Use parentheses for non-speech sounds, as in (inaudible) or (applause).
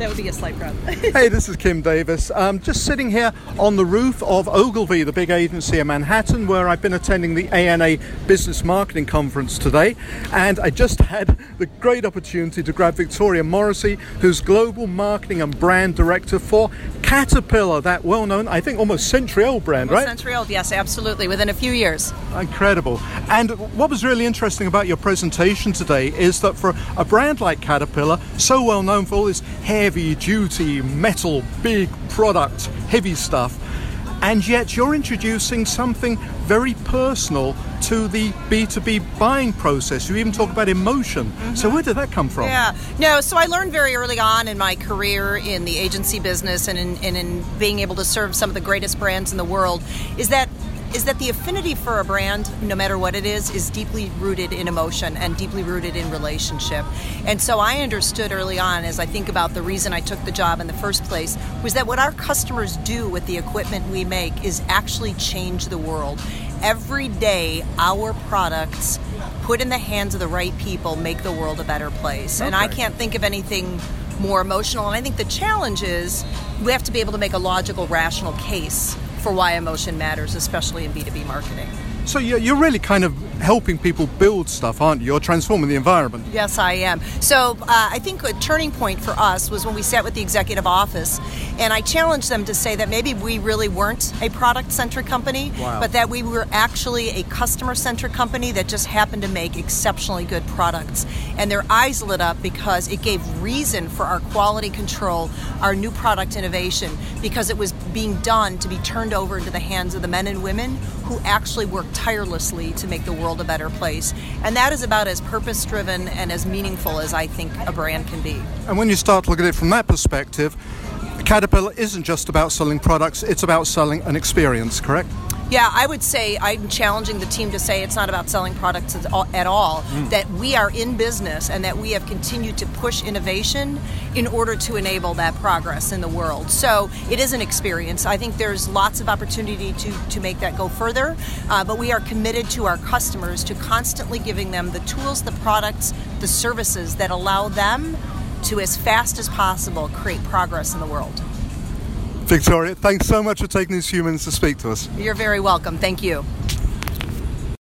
That would be a slight problem. (laughs) hey, this is Kim Davis. Um, just sitting here on the roof of Ogilvy, the big agency in Manhattan, where I've been attending the ANA Business Marketing Conference today. And I just had the great opportunity to grab Victoria Morrissey, who's Global Marketing and Brand Director for Caterpillar, that well known, I think almost century old brand, right? Century old, yes, absolutely, within a few years. Incredible. And what was really interesting about your presentation today is that for a brand like Caterpillar, so well known for all this heavy duty metal, big product, heavy stuff, and yet you're introducing something very personal to the B2B buying process. You even talk about emotion. Mm-hmm. So, where did that come from? Yeah, no, so I learned very early on in my career in the agency business and in, and in being able to serve some of the greatest brands in the world is that is that the affinity for a brand, no matter what it is, is deeply rooted in emotion and deeply rooted in relationship. And so I understood early on, as I think about the reason I took the job in the first place, was that what our customers do with the equipment we make is actually change the world. Every day, our products put in the hands of the right people make the world a better place. Okay. And I can't think of anything more emotional. And I think the challenge is we have to be able to make a logical, rational case for why emotion matters, especially in B2B marketing. So you're really kind of helping people build stuff, aren't you? You're transforming the environment. Yes, I am. So uh, I think a turning point for us was when we sat with the executive office, and I challenged them to say that maybe we really weren't a product-centric company, wow. but that we were actually a customer-centric company that just happened to make exceptionally good products. And their eyes lit up because it gave reason for our quality control, our new product innovation, because it was being done to be turned over into the hands of the men and women who actually work tirelessly to make the world a better place. And that is about as purpose driven and as meaningful as I think a brand can be. And when you start to look at it from that perspective, Caterpillar isn't just about selling products, it's about selling an experience, correct? Yeah, I would say I'm challenging the team to say it's not about selling products at all, mm. that we are in business and that we have continued to push innovation in order to enable that progress in the world. So it is an experience. I think there's lots of opportunity to, to make that go further, uh, but we are committed to our customers to constantly giving them the tools, the products, the services that allow them to, as fast as possible, create progress in the world. Victoria, thanks so much for taking these few minutes to speak to us. You're very welcome. Thank you.